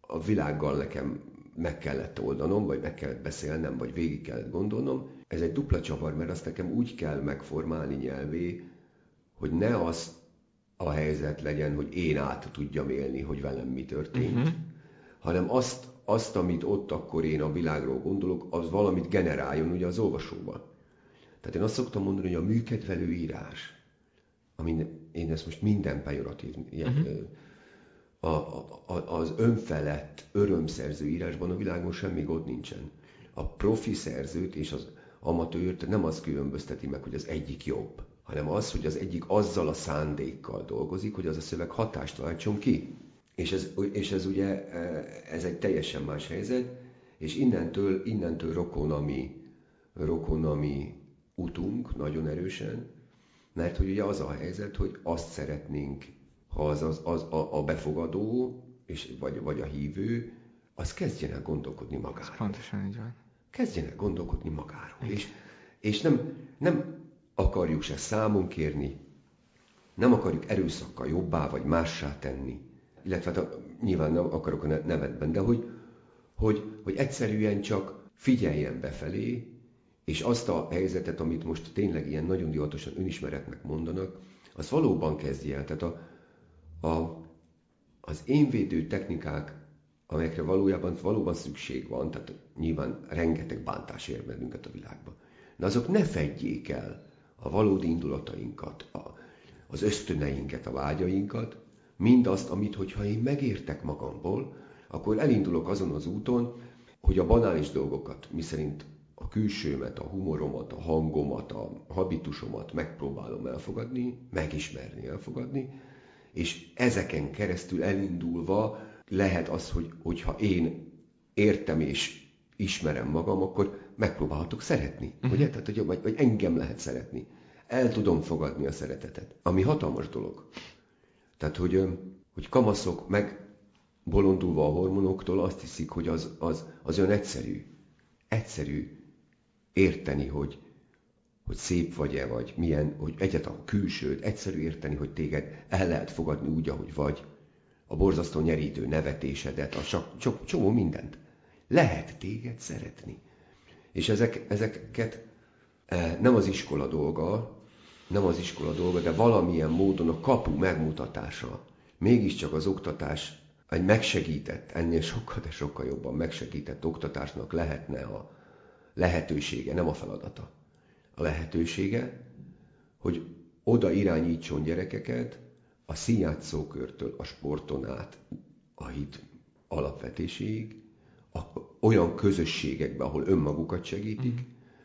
a világgal nekem meg kellett oldanom, vagy meg kellett beszélnem, vagy végig kellett gondolnom. Ez egy dupla csavar, mert azt nekem úgy kell megformálni nyelvé, hogy ne az a helyzet legyen, hogy én át tudjam élni, hogy velem mi történt, uh-huh. hanem azt, azt, amit ott akkor én a világról gondolok, az valamit generáljon ugye az olvasóban. Tehát én azt szoktam mondani, hogy a műkedvelő írás, amin én ezt most minden pejoratív, uh-huh. a, a, a, az önfelett, örömszerző írásban a világon semmi gond nincsen. A profi szerzőt és az amatőrt nem az különbözteti meg, hogy az egyik jobb, hanem az, hogy az egyik azzal a szándékkal dolgozik, hogy az a szöveg hatást váltson ki. És ez, és ez ugye, ez egy teljesen más helyzet, és innentől, innentől rokon a mi, rokon a mi utunk nagyon erősen, mert hogy ugye az a helyzet, hogy azt szeretnénk, ha az, az, az a, a befogadó, és, vagy, vagy a hívő, az kezdjen el gondolkodni magáról. Ez pontosan így van. Kezdjen el gondolkodni magáról. És, és nem, nem akarjuk se számon kérni, nem akarjuk erőszakkal jobbá vagy mássá tenni, illetve hát nyilván nem akarok a nevetben, de hogy, hogy, hogy egyszerűen csak figyeljen befelé, és azt a helyzetet, amit most tényleg ilyen nagyon divatosan önismeretnek mondanak, az valóban kezdje el. Tehát a, a, az énvédő technikák, amelyekre valójában valóban szükség van, tehát nyilván rengeteg bántás ér bennünket a világban, de azok ne fedjék el a valódi indulatainkat, a, az ösztöneinket, a vágyainkat, mindazt, amit, hogyha én megértek magamból, akkor elindulok azon az úton, hogy a banális dolgokat, miszerint a külsőmet, a humoromat, a hangomat, a habitusomat megpróbálom elfogadni, megismerni, elfogadni, és ezeken keresztül elindulva lehet az, hogy, hogyha én értem és ismerem magam, akkor megpróbálhatok szeretni. Uh-huh. Ugye? Tehát, hogy, vagy, vagy engem lehet szeretni. El tudom fogadni a szeretetet. Ami hatalmas dolog. Tehát, hogy, hogy kamaszok meg bolondulva a hormonoktól azt hiszik, hogy az, az, az olyan egyszerű. Egyszerű érteni, hogy, hogy szép vagy-e, vagy milyen, hogy egyáltalán a külsőd, egyszerű érteni, hogy téged el lehet fogadni úgy, ahogy vagy, a borzasztó nyerítő nevetésedet, a csak, csak csomó mindent. Lehet téged szeretni. És ezek, ezeket e, nem az iskola dolga, nem az iskola dolga, de valamilyen módon a kapu megmutatása, mégiscsak az oktatás egy megsegített, ennél sokkal, de sokkal jobban megsegített oktatásnak lehetne a lehetősége, nem a feladata. A lehetősége, hogy oda irányítson gyerekeket a színjátszókörtől a sporton át, a hit alapvetéséig, olyan közösségekbe, ahol önmagukat segítik, mm.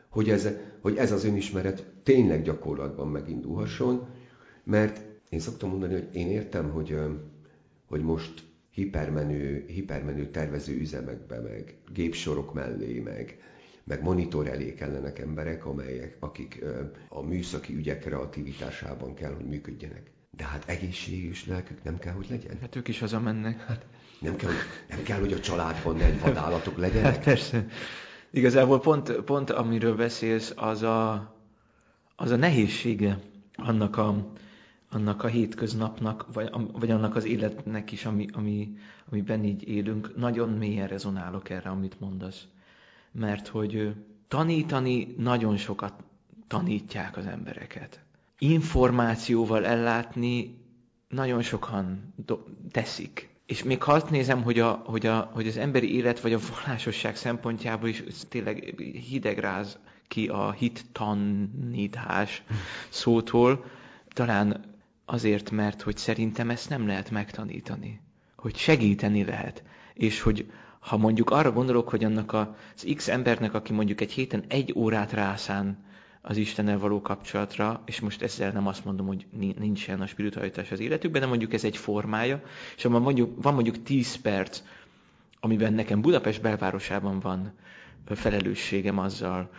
hogy, ez, hogy ez az önismeret tényleg gyakorlatban megindulhasson, mert én szoktam mondani, hogy én értem, hogy, hogy most hipermenő, hipermenő tervező üzemekbe, meg gépsorok mellé, meg, meg monitor elé kellenek emberek, amelyek, akik a műszaki ügyek kreativitásában kell, hogy működjenek. De hát egészséges lelkük nem kell, hogy legyen. Hát ők is hazamennek. Hát nem kell, nem kell, hogy a családban egy vadállatok legyenek. Hát persze. Igazából pont, pont amiről beszélsz, az a, az a nehézsége annak a, annak a hétköznapnak, vagy, vagy annak az életnek is, ami, ami, amiben így élünk. Nagyon mélyen rezonálok erre, amit mondasz. Mert hogy tanítani nagyon sokat tanítják az embereket. Információval ellátni nagyon sokan teszik. És még ha azt nézem, hogy, a, hogy, a, hogy az emberi élet vagy a vallásosság szempontjából is tényleg hidegráz ki a hit tanítás szótól, talán azért, mert hogy szerintem ezt nem lehet megtanítani. Hogy segíteni lehet. És hogy ha mondjuk arra gondolok, hogy annak az X embernek, aki mondjuk egy héten egy órát rászán az Istennel való kapcsolatra, és most ezzel nem azt mondom, hogy nincsen a spiritualitás az életükben, de mondjuk ez egy formája, és abban mondjuk, van mondjuk 10 perc, amiben nekem Budapest belvárosában van felelősségem azzal,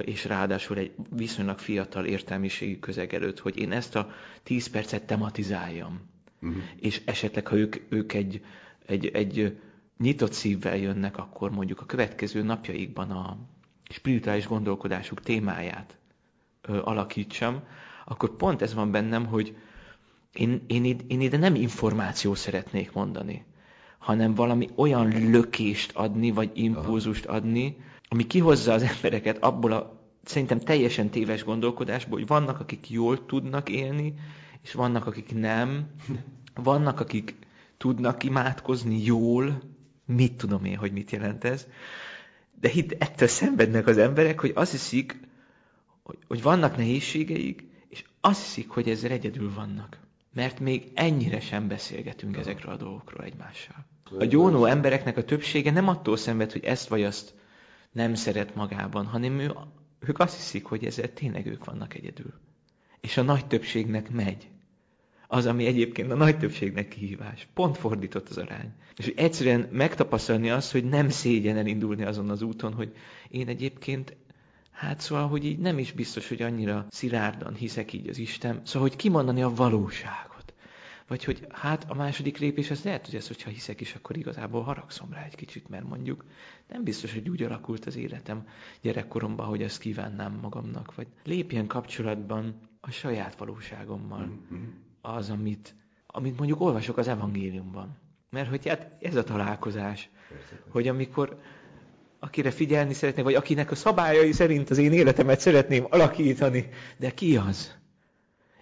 és ráadásul egy viszonylag fiatal értelmiségi közeg előtt, hogy én ezt a 10 percet tematizáljam. Uh-huh. És esetleg, ha ők, ők egy, egy, egy nyitott szívvel jönnek, akkor mondjuk a következő napjaikban a spirituális gondolkodásuk témáját ö, alakítsam, akkor pont ez van bennem, hogy én, én, én ide nem információ szeretnék mondani, hanem valami olyan lökést adni, vagy impulzust adni, ami kihozza az embereket abból a szerintem teljesen téves gondolkodásból, hogy vannak, akik jól tudnak élni, és vannak, akik nem. (laughs) Vannak, akik tudnak imádkozni jól, mit tudom én, hogy mit jelent ez. De itt ettől szenvednek az emberek, hogy azt hiszik, hogy, hogy vannak nehézségeik, és azt hiszik, hogy ezzel egyedül vannak. Mert még ennyire sem beszélgetünk ezekről a dolgokról egymással. A gyónó embereknek a többsége nem attól szenved, hogy ezt vagy azt nem szeret magában, hanem ő, ők azt hiszik, hogy ezzel tényleg ők vannak egyedül. És a nagy többségnek megy. Az, ami egyébként a nagy többségnek kihívás. Pont fordított az arány. És egyszerűen megtapasztalni azt, hogy nem szégyen elindulni azon az úton, hogy én egyébként Hát szóval, hogy így nem is biztos, hogy annyira szilárdan hiszek így az Isten. Szóval, hogy kimondani a valóságot. Vagy hogy hát a második lépés az lehet, hogy ez, hogyha hiszek is, akkor igazából haragszom rá egy kicsit, mert mondjuk nem biztos, hogy úgy alakult az életem gyerekkoromban, hogy ezt kívánnám magamnak. Vagy lépjen kapcsolatban a saját valóságommal. Mm-hmm. Az, amit, amit mondjuk olvasok az evangéliumban. Mert hogy hát ez a találkozás, hogy amikor akire figyelni szeretnék, vagy akinek a szabályai szerint az én életemet szeretném alakítani, de ki az?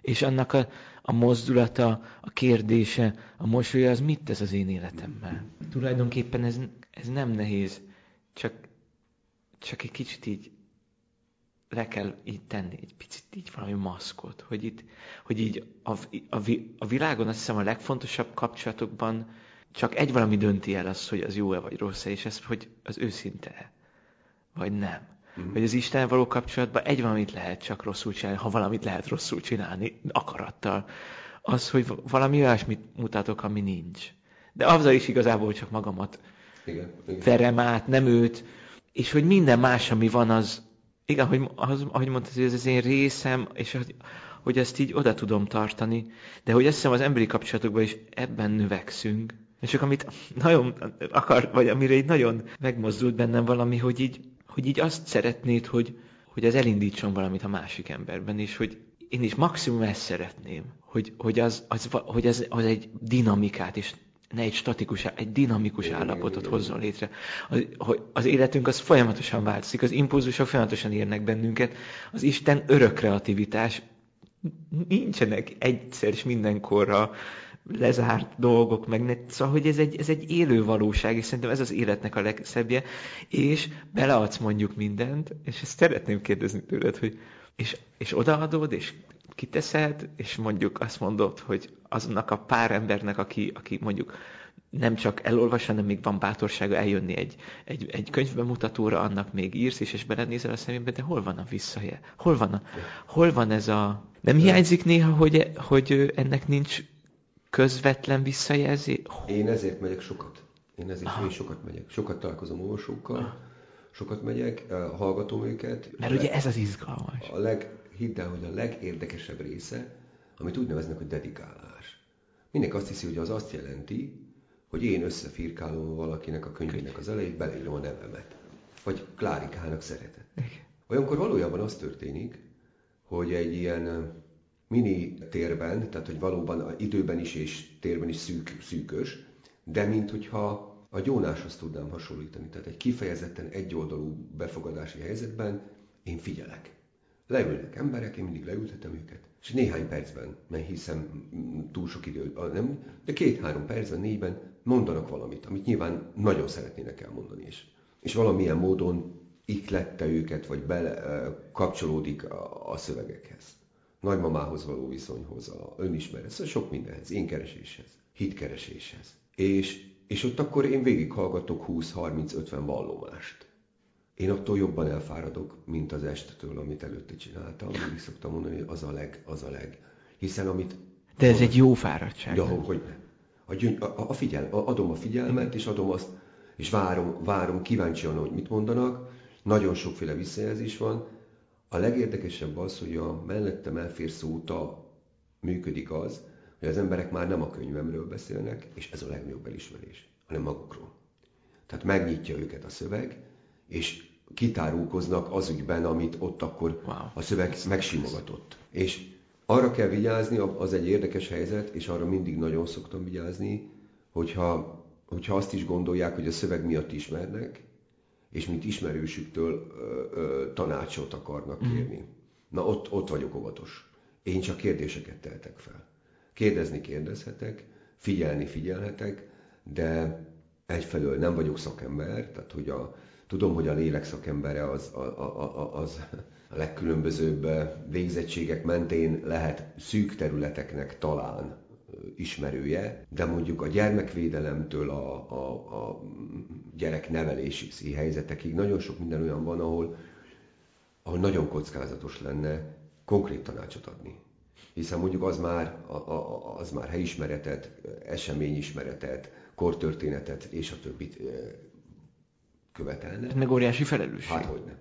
És annak a, a mozdulata, a kérdése, a mosolya, az mit tesz az én életemmel? Tulajdonképpen ez, ez nem nehéz, csak, csak egy kicsit így le kell így tenni, egy picit így valami maszkot, hogy, itt, hogy így a, a, a világon azt hiszem a legfontosabb kapcsolatokban csak egy valami dönti el azt, hogy az jó-e vagy rossz-e, és ez, hogy az őszinte-e, vagy nem. Mm. Hogy az Isten való kapcsolatban egy valamit lehet csak rosszul csinálni, ha valamit lehet rosszul csinálni, akarattal. Az, hogy valami olyasmit mutatok, ami nincs. De azzal is igazából csak magamat igen, igen. verem át, nem őt, és hogy minden más, ami van, az, igen, hogy, az, ahogy mondtad, hogy ez az én részem, és hogy, hogy ezt így oda tudom tartani, de hogy azt hiszem az emberi kapcsolatokban is ebben növekszünk, és csak amit nagyon akar, vagy amire így nagyon megmozdult bennem valami, hogy így, hogy így azt szeretnéd, hogy, hogy ez elindítson valamit a másik emberben, és hogy én is maximum ezt szeretném, hogy, hogy, az, az, hogy az, az egy dinamikát, és ne egy statikus, egy dinamikus állapotot hozzon létre. Az, hogy az életünk az folyamatosan változik, az impulzusok folyamatosan érnek bennünket, az Isten örök kreativitás, nincsenek egyszer és mindenkorra lezárt dolgok, meg ne, szóval, hogy ez egy, ez egy élő valóság, és szerintem ez az életnek a legszebbje, és beleadsz mondjuk mindent, és ezt szeretném kérdezni tőled, hogy és, és odaadod, és kiteszed, és mondjuk azt mondod, hogy azonnak a pár embernek, aki, aki mondjuk nem csak elolvas, hanem még van bátorsága eljönni egy, egy, egy könyvbemutatóra, annak még írsz is, és belenézel a szemébe, de hol van a visszaje? Hol van, a, hol van ez a... Nem hiányzik néha, hogy, hogy ennek nincs közvetlen visszajelzi? Én ezért megyek sokat. Én ezért Aha. én sokat megyek. Sokat találkozom olvasókkal, Aha. sokat megyek, eh, hallgatom őket. Mert ugye ez az izgalmas. A leg, hidd el, hogy a legérdekesebb része, amit úgy neveznek, hogy dedikálás. Mindenki azt hiszi, hogy az azt jelenti, hogy én összefirkálom valakinek a könyvének az elejét, beleírom a nevemet. Vagy Klárikának szeretett. Olyankor valójában az történik, hogy egy ilyen mini térben, tehát hogy valóban időben is és térben is szűk, szűkös, de mint hogyha a gyónáshoz tudnám hasonlítani. Tehát egy kifejezetten egyoldalú befogadási helyzetben én figyelek. Leülnek emberek, én mindig leültetem őket, és néhány percben, mert hiszem túl sok idő, nem, de két-három percben, négyben mondanak valamit, amit nyilván nagyon szeretnének elmondani is. És valamilyen módon iklette őket, vagy bele kapcsolódik a, a szövegekhez. Nagymamához való viszonyhoz, a önismerethez, szóval sok mindenhez, én kereséshez, hitkereséshez. És és ott akkor én végighallgatok 20-30-50 vallomást. Én attól jobban elfáradok, mint az estetől, amit előtte csináltam. Mindig szoktam mondani, hogy az a leg, az a leg. Hiszen amit... De ez egy jó fáradtság. Ja, hogy ne. A, a, a figyel, adom a figyelmet, és adom azt, és várom, várom kíváncsian, hogy mit mondanak. Nagyon sokféle visszajelzés van. A legérdekesebb az, hogy a mellettem elférsz óta működik az, hogy az emberek már nem a könyvemről beszélnek, és ez a legnagyobb elismerés, hanem magukról. Tehát megnyitja őket a szöveg, és kitárulkoznak az ügyben, amit ott akkor wow. a szöveg megsimogatott. És arra kell vigyázni, az egy érdekes helyzet, és arra mindig nagyon szoktam vigyázni, hogyha, hogyha azt is gondolják, hogy a szöveg miatt ismernek, és mint ismerősüktől ö, ö, tanácsot akarnak mhm. kérni. Mm. Na ott, ott vagyok óvatos. Én csak kérdéseket teltek fel. Kérdezni kérdezhetek, figyelni figyelhetek, de egyfelől nem vagyok szakember, tehát hogy a, tudom, hogy a lélek szakembere az a, a, a, az a legkülönbözőbb végzettségek mentén lehet szűk területeknek talán ismerője, de mondjuk a gyermekvédelemtől a, a, a gyereknevelési helyzetekig nagyon sok minden olyan van, ahol, ahol nagyon kockázatos lenne konkrét tanácsot adni hiszen mondjuk az már, az már helyismeretet, eseményismeretet, kortörténetet és a többit követelne. Meg óriási felelősség. Hát hogy ne.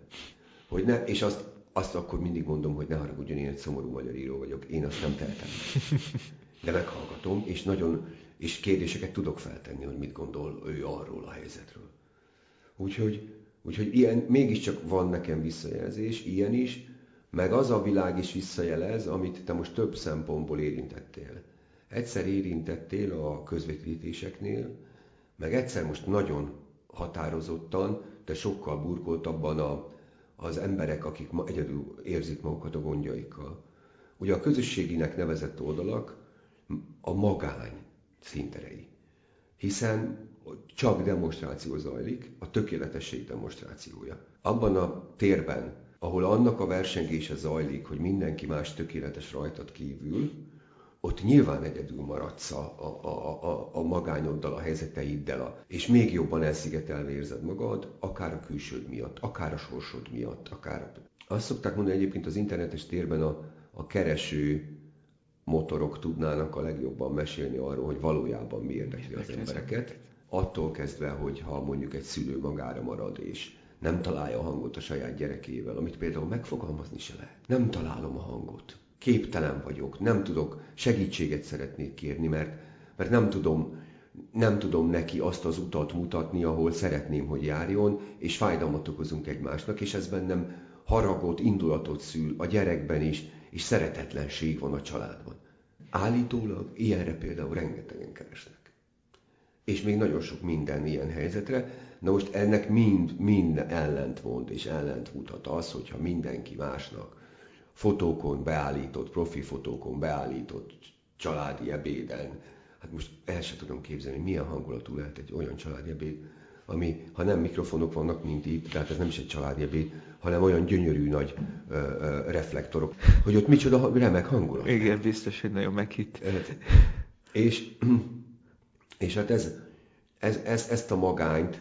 Hogy ne, és azt, azt akkor mindig mondom, hogy ne haragudjon, én egy szomorú magyar író vagyok, én azt nem tehetem. (laughs) De meghallgatom, és nagyon, és kérdéseket tudok feltenni, hogy mit gondol ő arról a helyzetről. Úgyhogy, úgyhogy ilyen, mégiscsak van nekem visszajelzés, ilyen is, meg az a világ is visszajelez, amit te most több szempontból érintettél. Egyszer érintettél a közvetítéseknél, meg egyszer most nagyon határozottan, de sokkal burkoltabban a, az emberek, akik ma egyedül érzik magukat a gondjaikkal. Ugye a közösséginek nevezett oldalak a magány színterei. Hiszen csak demonstráció zajlik, a tökéletesség demonstrációja. Abban a térben, ahol annak a versengése zajlik, hogy mindenki más tökéletes rajtad kívül, ott nyilván egyedül maradsz a, a, a, a, magányoddal, a helyzeteiddel, a, és még jobban elszigetelve érzed magad, akár a külsőd miatt, akár a sorsod miatt, akár. Azt szokták mondani egyébként az internetes térben a, a kereső motorok tudnának a legjobban mesélni arról, hogy valójában mi érdekli az embereket. Attól kezdve, hogy ha mondjuk egy szülő magára marad, és nem találja a hangot a saját gyerekével, amit például megfogalmazni se lehet. Nem találom a hangot. Képtelen vagyok, nem tudok, segítséget szeretnék kérni, mert, mert nem tudom, nem tudom neki azt az utat mutatni, ahol szeretném, hogy járjon, és fájdalmat okozunk egymásnak, és ez bennem haragot, indulatot szül a gyerekben is, és szeretetlenség van a családban. Állítólag ilyenre például rengetegen keresnek. És még nagyon sok minden ilyen helyzetre, Na most ennek mind, mind ellentmond és ellentmutat az, hogyha mindenki másnak fotókon beállított, profi fotókon beállított családi ebéden, hát most el sem tudom képzelni, milyen hangulatú lehet egy olyan családi ebéd, ami, ha nem mikrofonok vannak, mint itt, tehát ez nem is egy családi ebéd, hanem olyan gyönyörű nagy ö, ö, reflektorok, hogy ott micsoda remek hangulat. Igen, biztos, hogy nagyon meghitt. És, és hát ez, ez, ez, ezt a magányt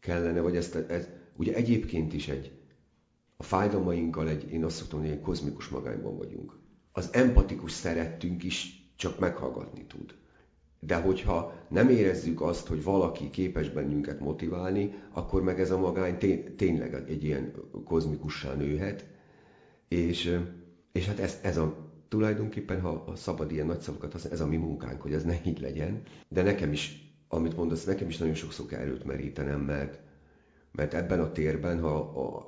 kellene, vagy ezt, ez, ugye egyébként is egy, a fájdalmainkkal egy, én azt szoktam mondani, egy kozmikus magányban vagyunk. Az empatikus szerettünk is csak meghallgatni tud. De hogyha nem érezzük azt, hogy valaki képes bennünket motiválni, akkor meg ez a magány té- tényleg egy ilyen kozmikussá nőhet. És, és hát ez, ez a tulajdonképpen, ha szabad ilyen nagy szavakat használni, ez a mi munkánk, hogy ez ne így legyen. De nekem is amit mondasz, nekem is nagyon sokszor kell erőt merítenem, mert, mert ebben a térben, ha a,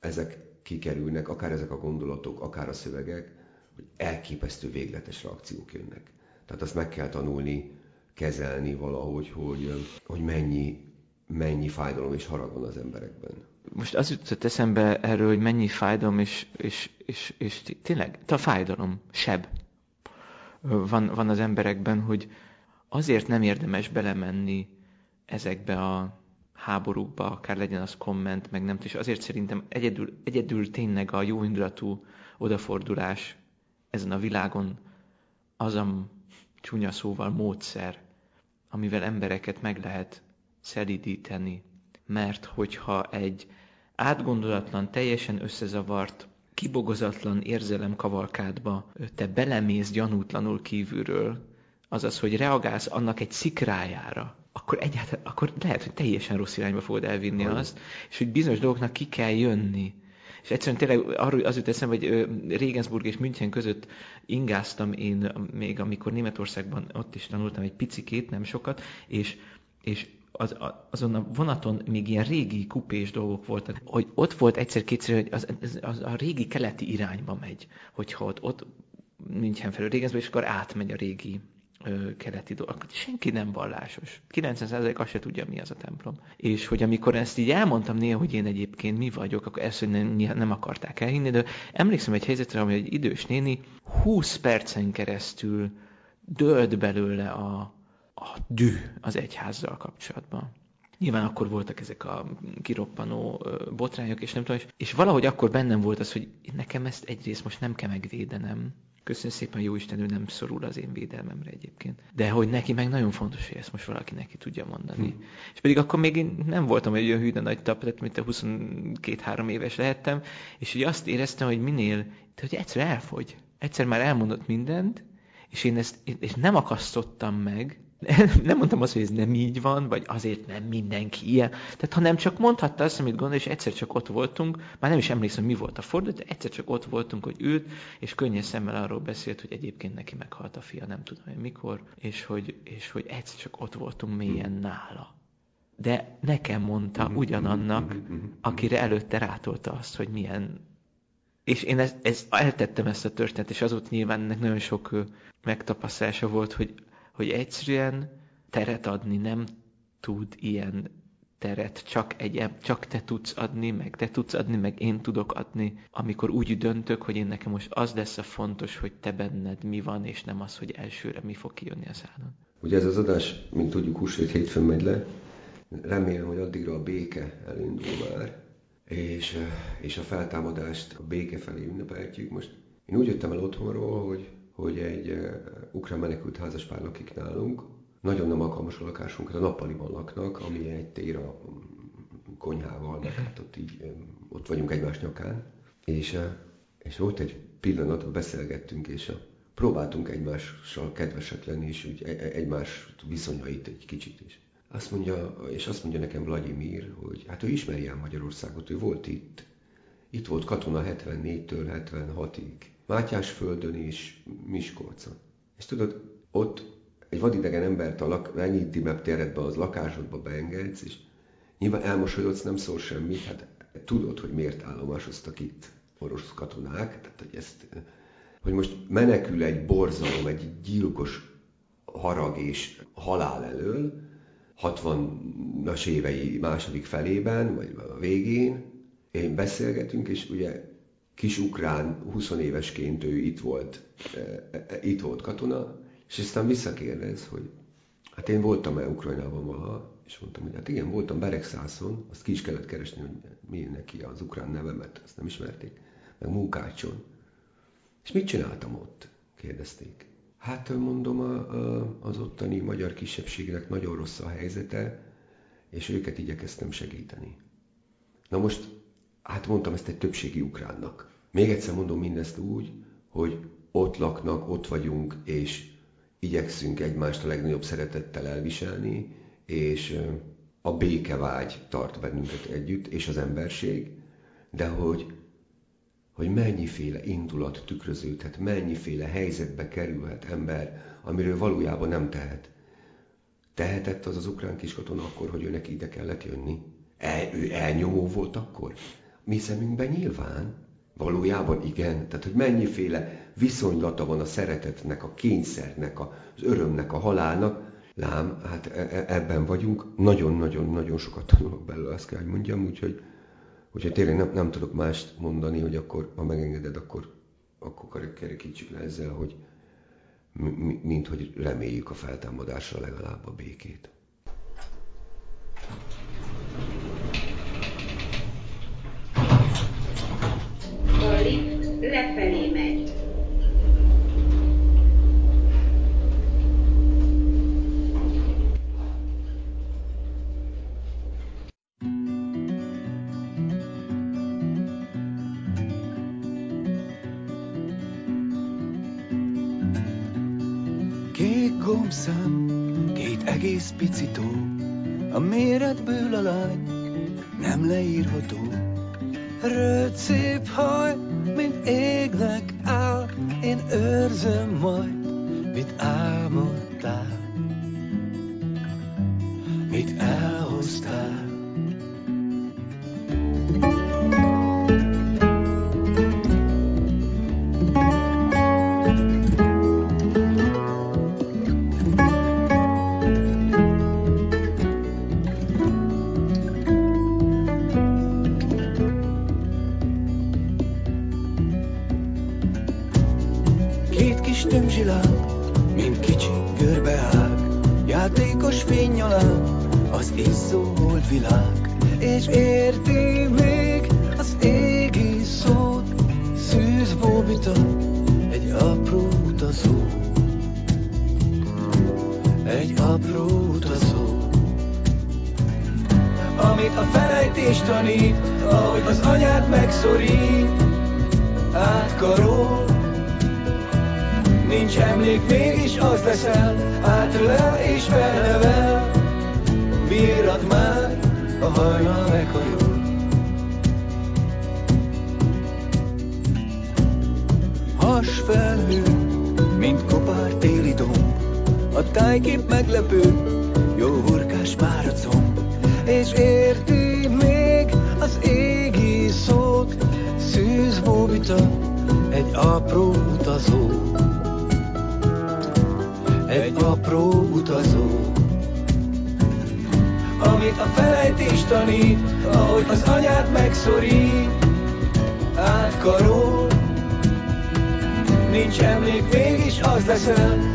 ezek kikerülnek, akár ezek a gondolatok, akár a szövegek, hogy elképesztő végletes reakciók jönnek. Tehát azt meg kell tanulni, kezelni valahogy, hogy, hogy mennyi, mennyi fájdalom és harag van az emberekben. Most az jutott eszembe erről, hogy mennyi fájdalom, és, és, és, és tényleg, a fájdalom, seb van, van az emberekben, hogy azért nem érdemes belemenni ezekbe a háborúkba, akár legyen az komment, meg nem, és azért szerintem egyedül, egyedül tényleg a jó indulatú odafordulás ezen a világon az a csúnya szóval módszer, amivel embereket meg lehet szelidíteni. Mert hogyha egy átgondolatlan, teljesen összezavart, kibogozatlan érzelem kavalkádba te belemész gyanútlanul kívülről, azaz, hogy reagálsz annak egy szikrájára, akkor egyáltalán, akkor lehet, hogy teljesen rossz irányba fogod elvinni Olyan. azt, és hogy bizonyos dolgoknak ki kell jönni. És egyszerűen tényleg arról az jut eszembe, hogy Regensburg és München között ingáztam én még, amikor Németországban ott is tanultam egy picikét, nem sokat, és, és az, azon a vonaton még ilyen régi kupés dolgok voltak, hogy ott volt egyszer-kétszer, hogy az, az, az a régi keleti irányba megy, hogyha ott, ott München felől Regensburg, és akkor átmegy a régi keleti dolgok. Senki nem vallásos. 90% azt se tudja, mi az a templom. És hogy amikor ezt így elmondtam néha, hogy én egyébként mi vagyok, akkor ezt hogy nem, nem akarták elhinni, de emlékszem egy helyzetre, ami egy idős néni 20 percen keresztül dölt belőle a, a dű az egyházzal kapcsolatban. Nyilván akkor voltak ezek a kiroppanó botrányok, és nem tudom, és, és valahogy akkor bennem volt az, hogy nekem ezt egyrészt most nem kell megvédenem, Köszönöm szépen, jó Isten, ő nem szorul az én védelmemre egyébként. De hogy neki meg nagyon fontos, hogy ezt most valaki neki tudja mondani. Hm. És pedig akkor még én nem voltam egy olyan hűde nagy taplet, mint a 22-3 éves lehettem, és ugye azt éreztem, hogy minél, hogy egyszer elfogy. Egyszer már elmondott mindent, és én ezt és nem akasztottam meg, (laughs) nem mondtam azt, hogy ez nem így van, vagy azért nem mindenki ilyen. Tehát ha nem csak mondhatta azt, amit gondol, és egyszer csak ott voltunk, már nem is emlékszem, mi volt a fordulat, de egyszer csak ott voltunk, hogy ült, és könnyes szemmel arról beszélt, hogy egyébként neki meghalt a fia, nem tudom, hogy mikor, és hogy, és hogy egyszer csak ott voltunk mélyen nála. De nekem mondta mhm, ugyanannak, mhm, akire előtte rátolta azt, hogy milyen. És én ezt, ezt, eltettem ezt a történetet, és azóta nyilván ennek nagyon sok megtapasztalása volt, hogy hogy egyszerűen teret adni nem tud ilyen teret, csak, egy, csak te tudsz adni, meg te tudsz adni, meg én tudok adni, amikor úgy döntök, hogy én nekem most az lesz a fontos, hogy te benned mi van, és nem az, hogy elsőre mi fog kijönni a szádon. Ugye ez az adás, mint tudjuk, húsvét hétfőn megy le. Remélem, hogy addigra a béke elindul már, és, és a feltámadást a béke felé ünnepeltjük. Most én úgy jöttem el otthonról, hogy hogy egy ukrán menekült házaspár lakik nálunk. Nagyon nem alkalmas a lakásunk, a nappaliban laknak, ami egy tér a konyhával, mert hát ott így, ott vagyunk egymás nyakán. És, és volt egy pillanat, beszélgettünk, és próbáltunk egymással kedvesek lenni, és úgy e, e, egymás viszonyait egy kicsit is. Azt mondja, és azt mondja nekem Vladimir, hogy hát ő ismeri el Magyarországot, ő volt itt. Itt volt katona 74-től 76-ig. Mátyásföldön és Miskolcon. És tudod, ott egy vadidegen embert a lak, ennyi intimebb az lakásodba beengedsz, és nyilván elmosolyodsz, nem szól semmit, hát tudod, hogy miért állomásoztak itt orosz katonák, tehát hogy ezt, hogy most menekül egy borzalom, egy gyilkos harag és halál elől, 60-as évei második felében, vagy a végén, én beszélgetünk, és ugye kis ukrán, 20 évesként ő itt volt, e, e, itt volt katona, és aztán visszakérdez, hogy hát én voltam-e Ukrajnában valaha, és mondtam, hogy hát igen, voltam Beregszászon, azt ki is kellett keresni, hogy mi neki az ukrán nevemet, azt nem ismerték, meg Munkácson. És mit csináltam ott? kérdezték. Hát mondom, a, az ottani magyar kisebbségnek nagyon rossz a helyzete, és őket igyekeztem segíteni. Na most, hát mondtam ezt egy többségi ukránnak. Még egyszer mondom mindezt úgy, hogy ott laknak, ott vagyunk, és igyekszünk egymást a legnagyobb szeretettel elviselni, és a békevágy tart bennünket együtt, és az emberség, de hogy, hogy mennyiféle indulat tükröződhet, mennyiféle helyzetbe kerülhet ember, amiről valójában nem tehet. Tehetett az az ukrán kiskatona akkor, hogy őnek ide kellett jönni? El, ő elnyomó volt akkor? Mi szemünkben nyilván, Valójában igen. Tehát, hogy mennyiféle viszonylata van a szeretetnek, a kényszernek, az örömnek, a halálnak, lám, hát e, e, ebben vagyunk, nagyon-nagyon-nagyon sokat tanulok belőle, azt kell, hogy mondjam, úgyhogy, úgyhogy tényleg nem, nem tudok mást mondani, hogy akkor, ha megengeded, akkor, akkor kerekítsük le ezzel, hogy mint hogy reméljük a feltámadásra legalább a békét. A lift lefelé megy. gombszám, két egész picitó, a méretből a lány nem leírható. Röld szép haj, mint égnek áll, én őrzöm majd, mit álmodtál, mit elhoztál.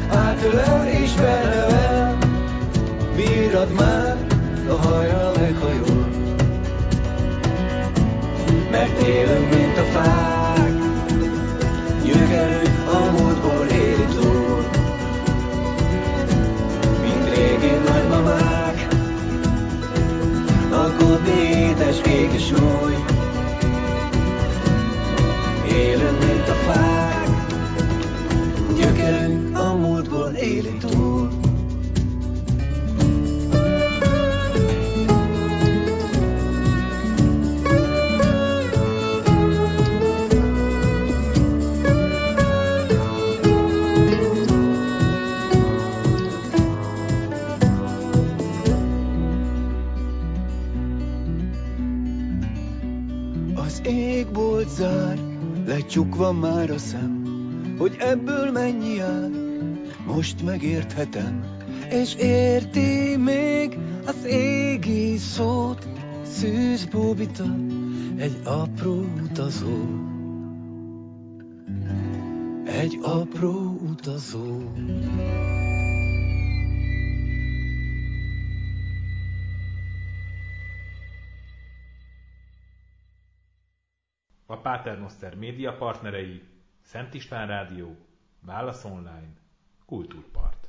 átölel és belevel, bírad már, a hajra meghajol. Mert élünk, mint a fák, nyögelünk a múltból éltól. Mint régi nagymamák, aggódni édes égi súly. Élünk, mint a fák, nyögelünk Csukva már a szem, hogy ebből mennyi áll, most megérthetem, és érti még az égi szót, szűz bóbita, egy apró utazó. Egy apró utazó. A Paternoster média partnerei Szent István Rádió, Válasz Online, Kultúrpart.